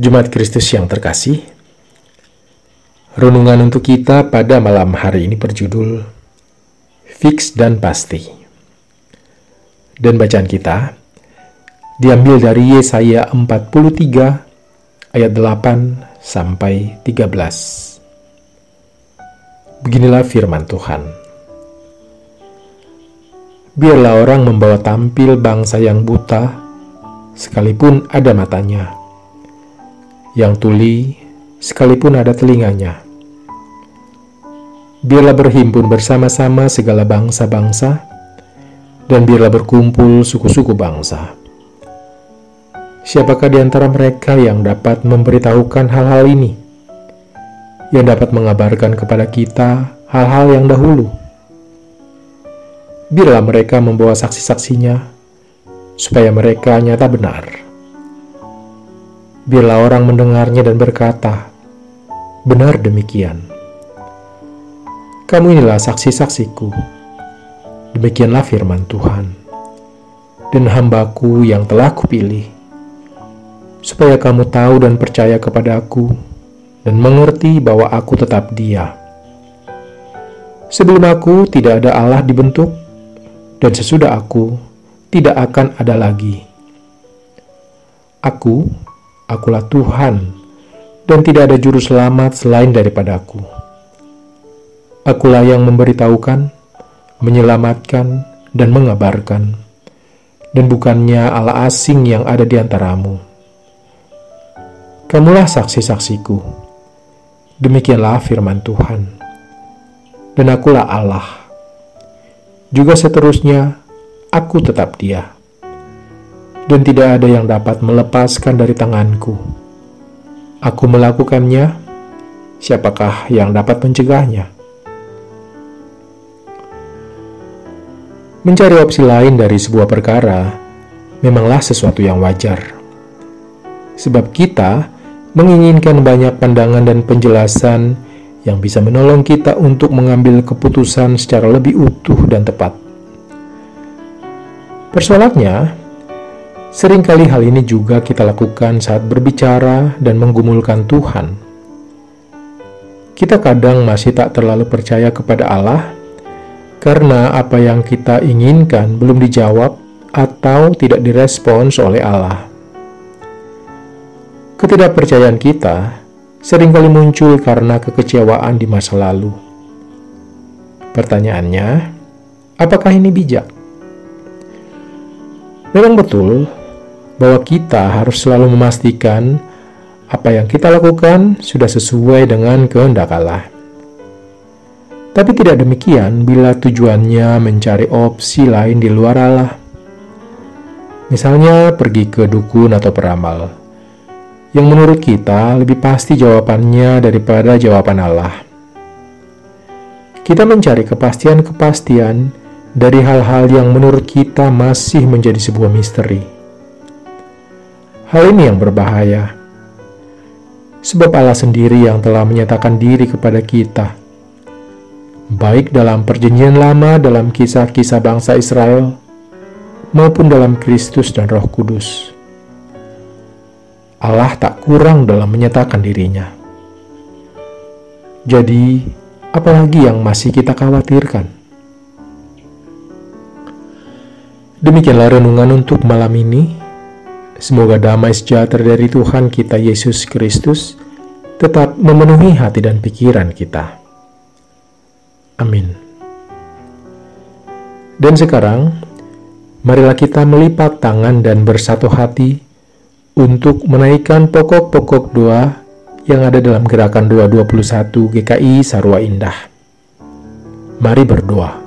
Jemaat Kristus yang terkasih, renungan untuk kita pada malam hari ini berjudul Fix dan Pasti. Dan bacaan kita diambil dari Yesaya 43 ayat 8 sampai 13. Beginilah firman Tuhan. Biarlah orang membawa tampil bangsa yang buta, sekalipun ada matanya yang tuli, sekalipun ada telinganya. Biarlah berhimpun bersama-sama segala bangsa-bangsa, dan biarlah berkumpul suku-suku bangsa. Siapakah di antara mereka yang dapat memberitahukan hal-hal ini? Yang dapat mengabarkan kepada kita hal-hal yang dahulu? Biarlah mereka membawa saksi-saksinya, supaya mereka nyata benar Biarlah orang mendengarnya dan berkata, "Benar demikian." Kamu inilah saksi-saksiku. Demikianlah firman Tuhan. Dan hambaku yang telah kupilih, supaya kamu tahu dan percaya kepadaku, dan mengerti bahwa aku tetap dia. Sebelum aku tidak ada Allah dibentuk, dan sesudah aku tidak akan ada lagi. Aku Akulah Tuhan, dan tidak ada juru selamat selain daripadaku. Akulah yang memberitahukan, menyelamatkan, dan mengabarkan, dan bukannya Allah asing yang ada di antaramu. Kamulah saksi-saksiku. Demikianlah firman Tuhan. Dan akulah Allah. Juga seterusnya, aku tetap dia dan tidak ada yang dapat melepaskan dari tanganku. Aku melakukannya, siapakah yang dapat mencegahnya? Mencari opsi lain dari sebuah perkara memanglah sesuatu yang wajar. Sebab kita menginginkan banyak pandangan dan penjelasan yang bisa menolong kita untuk mengambil keputusan secara lebih utuh dan tepat. Persoalannya, Seringkali hal ini juga kita lakukan saat berbicara dan menggumulkan Tuhan. Kita kadang masih tak terlalu percaya kepada Allah karena apa yang kita inginkan belum dijawab atau tidak direspons oleh Allah. Ketidakpercayaan kita sering kali muncul karena kekecewaan di masa lalu. Pertanyaannya, apakah ini bijak? Memang betul, bahwa kita harus selalu memastikan apa yang kita lakukan sudah sesuai dengan kehendak Allah. Tapi tidak demikian bila tujuannya mencari opsi lain di luar Allah. Misalnya pergi ke dukun atau peramal, yang menurut kita lebih pasti jawabannya daripada jawaban Allah. Kita mencari kepastian-kepastian dari hal-hal yang menurut kita masih menjadi sebuah misteri Hal ini yang berbahaya. Sebab Allah sendiri yang telah menyatakan diri kepada kita, baik dalam perjanjian lama dalam kisah-kisah bangsa Israel, maupun dalam Kristus dan Roh Kudus. Allah tak kurang dalam menyatakan dirinya. Jadi, apalagi yang masih kita khawatirkan? Demikianlah renungan untuk malam ini. Semoga damai sejahtera dari Tuhan kita Yesus Kristus tetap memenuhi hati dan pikiran kita. Amin. Dan sekarang, marilah kita melipat tangan dan bersatu hati untuk menaikkan pokok-pokok doa yang ada dalam gerakan 221 GKI Sarwa Indah. Mari berdoa.